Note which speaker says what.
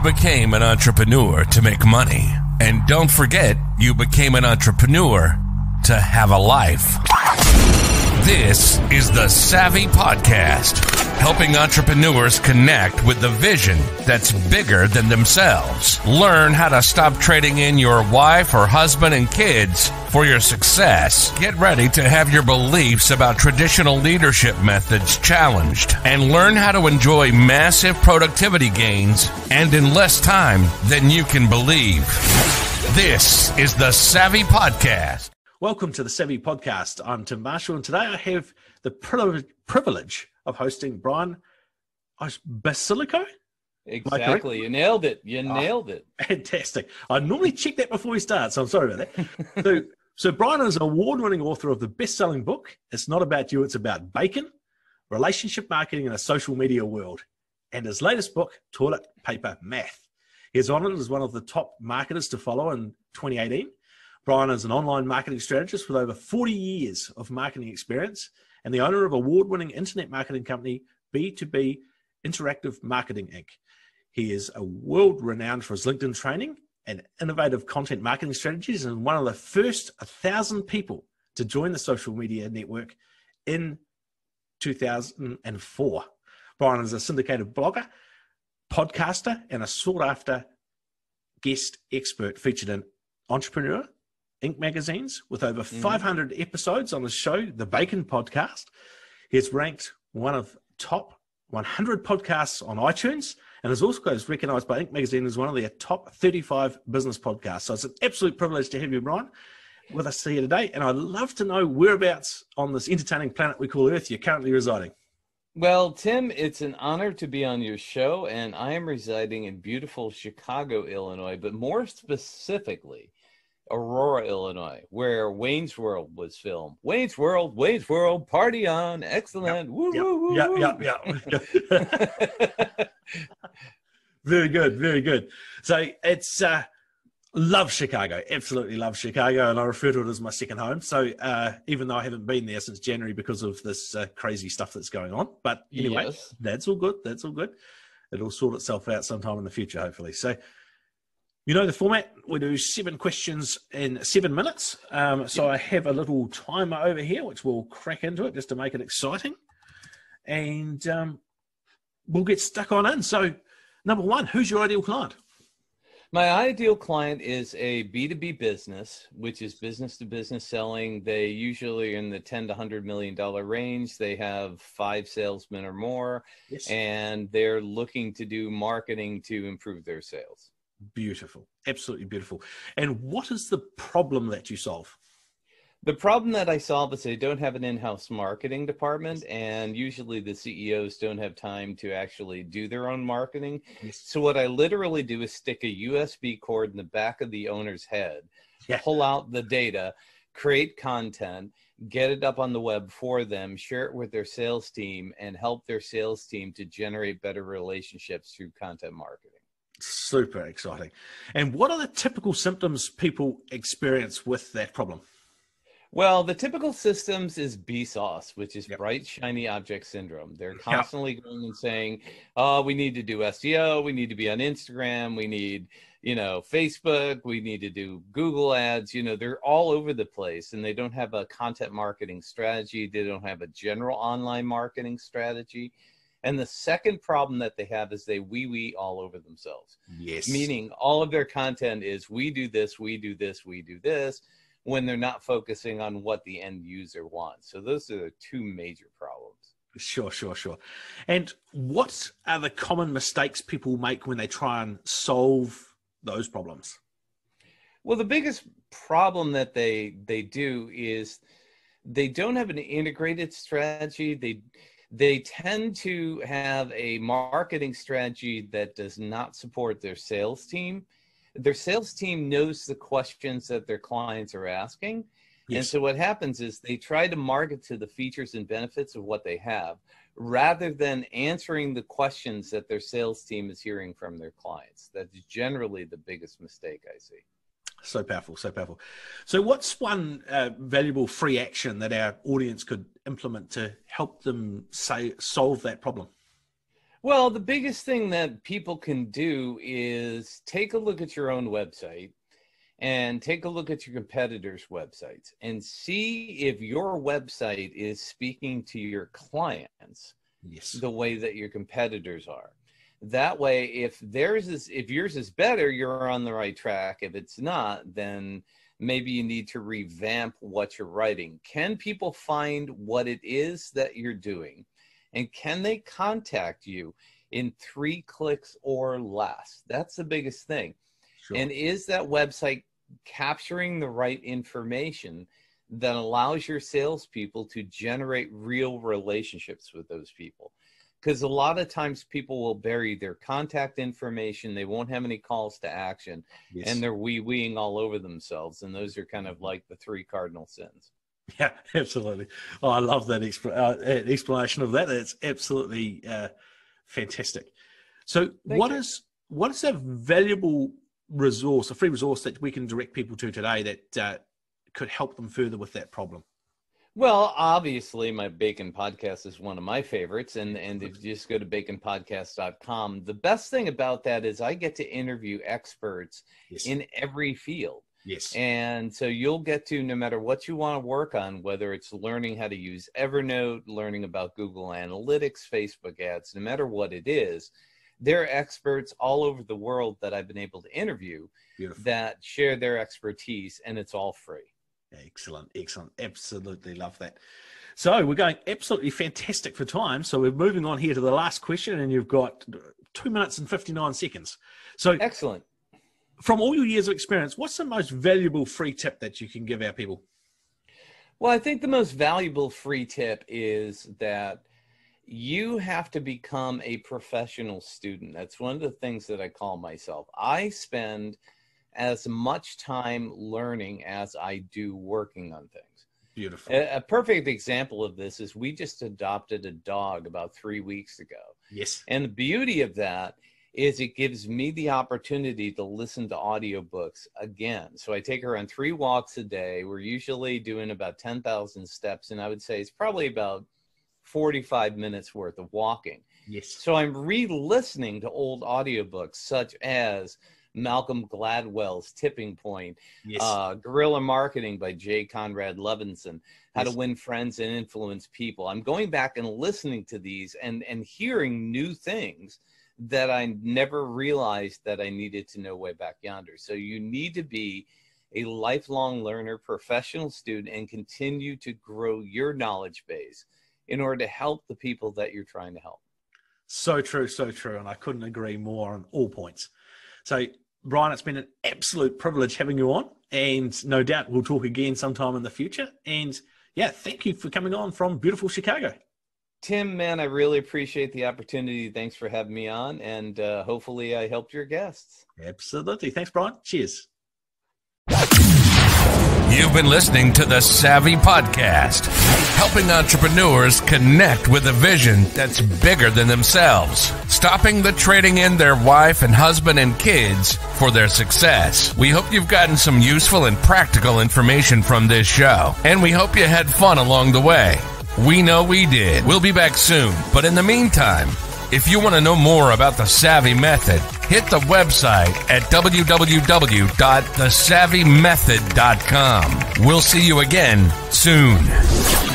Speaker 1: You became an entrepreneur to make money. And don't forget, you became an entrepreneur to have a life. This is the Savvy Podcast, helping entrepreneurs connect with the vision that's bigger than themselves. Learn how to stop trading in your wife or husband and kids for your success. Get ready to have your beliefs about traditional leadership methods challenged and learn how to enjoy massive productivity gains and in less time than you can believe. This is the Savvy Podcast.
Speaker 2: Welcome to the Savvy Podcast. I'm Tim Marshall, and today I have the privilege of hosting Brian Basilico.
Speaker 3: Exactly. You nailed it. You oh, nailed it.
Speaker 2: Fantastic. I normally check that before we start, so I'm sorry about that. so, so, Brian is an award winning author of the best selling book, It's Not About You, It's About Bacon Relationship Marketing in a Social Media World, and his latest book, Toilet Paper Math. He's honored as one of the top marketers to follow in 2018 Brian is an online marketing strategist with over 40 years of marketing experience and the owner of award winning internet marketing company B2B Interactive Marketing Inc. He is a world renowned for his LinkedIn training and innovative content marketing strategies and one of the first 1,000 people to join the social media network in 2004. Brian is a syndicated blogger, podcaster, and a sought after guest expert featured in Entrepreneur, Inc. magazines with over mm. 500 episodes on the show, The Bacon Podcast. He's ranked one of top 100 podcasts on iTunes and is also recognized by Inc. magazine as one of their top 35 business podcasts. So it's an absolute privilege to have you, Brian, with us here today. And I'd love to know whereabouts on this entertaining planet we call Earth you're currently residing.
Speaker 3: Well, Tim, it's an honor to be on your show, and I am residing in beautiful Chicago, Illinois, but more specifically, Aurora, Illinois, where Wayne's World was filmed. Wayne's World, Wayne's World, party on, excellent. Yep, woo,
Speaker 2: yep, woo, yep, woo. yep, yep. very good, very good. So it's uh, love Chicago, absolutely love Chicago, and I refer to it as my second home. So uh, even though I haven't been there since January because of this uh, crazy stuff that's going on, but anyway, yes. that's all good. That's all good. It'll sort itself out sometime in the future, hopefully. So you know the format. We do seven questions in seven minutes. Um, so I have a little timer over here, which we'll crack into it just to make it exciting, and um, we'll get stuck on in. So, number one, who's your ideal client?
Speaker 3: My ideal client is a B2B business, which is business to business selling. They usually are in the 10 to 100 million dollar range. They have five salesmen or more, yes. and they're looking to do marketing to improve their sales.
Speaker 2: Beautiful, absolutely beautiful. And what is the problem that you solve?
Speaker 3: The problem that I solve is they don't have an in-house marketing department, and usually the CEOs don't have time to actually do their own marketing. So what I literally do is stick a USB cord in the back of the owner's head, yeah. pull out the data, create content, get it up on the web for them, share it with their sales team, and help their sales team to generate better relationships through content marketing.
Speaker 2: Super exciting. And what are the typical symptoms people experience with that problem?
Speaker 3: Well, the typical systems is BSOS, which is yep. bright, shiny object syndrome. They're constantly yep. going and saying, oh, we need to do SEO, we need to be on Instagram, we need, you know, Facebook, we need to do Google ads. You know, they're all over the place and they don't have a content marketing strategy. They don't have a general online marketing strategy. And the second problem that they have is they wee wee all over themselves.
Speaker 2: Yes.
Speaker 3: Meaning all of their content is we do this, we do this, we do this, when they're not focusing on what the end user wants. So those are the two major problems.
Speaker 2: Sure, sure, sure. And what are the common mistakes people make when they try and solve those problems?
Speaker 3: Well, the biggest problem that they they do is they don't have an integrated strategy. They they tend to have a marketing strategy that does not support their sales team. Their sales team knows the questions that their clients are asking. Yes. And so what happens is they try to market to the features and benefits of what they have rather than answering the questions that their sales team is hearing from their clients. That's generally the biggest mistake I see.
Speaker 2: So powerful, so powerful. So, what's one uh, valuable free action that our audience could implement to help them say solve that problem?
Speaker 3: Well, the biggest thing that people can do is take a look at your own website and take a look at your competitors' websites and see if your website is speaking to your clients
Speaker 2: Yes.
Speaker 3: the way that your competitors are. That way, if theirs is if yours is better, you're on the right track. If it's not, then maybe you need to revamp what you're writing. Can people find what it is that you're doing? And can they contact you in three clicks or less? That's the biggest thing.
Speaker 2: Sure.
Speaker 3: And is that website capturing the right information that allows your salespeople to generate real relationships with those people? Because a lot of times people will bury their contact information, they won't have any calls to action,
Speaker 2: yes.
Speaker 3: and they're wee weeing all over themselves. And those are kind of like the three cardinal sins.
Speaker 2: Yeah, absolutely. Oh, I love that expl- uh, explanation of that. It's absolutely uh, fantastic. So,
Speaker 3: Thank
Speaker 2: what
Speaker 3: you.
Speaker 2: is what is a valuable resource, a free resource that we can direct people to today that uh, could help them further with that problem?
Speaker 3: Well, obviously, my Bacon podcast is one of my favorites. And, and if you just go to baconpodcast.com, the best thing about that is I get to interview experts
Speaker 2: Yes.
Speaker 3: in every field.
Speaker 2: yes.
Speaker 3: And so you'll get to, no matter what you want to work on, whether it's learning how to use Evernote, learning about Google Analytics, Facebook ads, no matter what it is, there are experts all over the world that I've been able to interview
Speaker 2: Beautiful.
Speaker 3: that share their expertise, and it's all free.
Speaker 2: Excellent, excellent. Absolutely love that. So we're going absolutely fantastic for time. So we're moving on here to the last question, and you've got two minutes and 59 seconds. So,
Speaker 3: Excellent.
Speaker 2: from all your years of experience, what's the most valuable free tip that you can give our people?
Speaker 3: Well, I think the most valuable free tip is that you have to become a professional student. That's one of the things that I call myself. I spend as much time learning as I do working on things.
Speaker 2: Beautiful.
Speaker 3: A, a perfect example of this is we just adopted a dog about three weeks ago.
Speaker 2: Yes.
Speaker 3: And the beauty of that is it gives me the opportunity to listen to audiobooks again. So I take her on three walks a day. We're usually doing about 10,000 steps, and I would say it's probably about 45 minutes worth of walking.
Speaker 2: Yes.
Speaker 3: So I'm re listening to old audiobooks such as Malcolm Gladwell's Tipping Point,
Speaker 2: Yes.
Speaker 3: uh, Guerrilla Marketing by Jay Conrad Levinson, How
Speaker 2: Yes.
Speaker 3: to Win Friends and Influence People. I'm going back and listening to these and, and hearing new things that I never realized that I needed to know way back yonder. So you need to be a lifelong learner, professional student, and continue to grow your knowledge base in order to help the people that you're trying to help.
Speaker 2: So true, so true. And I couldn't agree more on all points. So, Brian, it's been an absolute privilege having you on. And no doubt we'll talk again sometime in the future. And yeah, thank you for coming on from beautiful Chicago.
Speaker 3: Tim, man, I really appreciate the opportunity. Thanks for having me on, and uh, hopefully, I helped your guests.
Speaker 2: Absolutely. Thanks, Brian. Cheers.
Speaker 1: You've been listening to the Savvy Podcast, helping entrepreneurs connect with a vision that's bigger than themselves, stopping the trading in their wife and husband and kids for their success. We hope you've gotten some useful and practical information from this show, and we hope you had fun along the way. We know we did. We'll be back soon, but in the meantime, if you want to know more about the Savvy Method, hit the website at www.thesavvymethod.com. We'll see you again soon.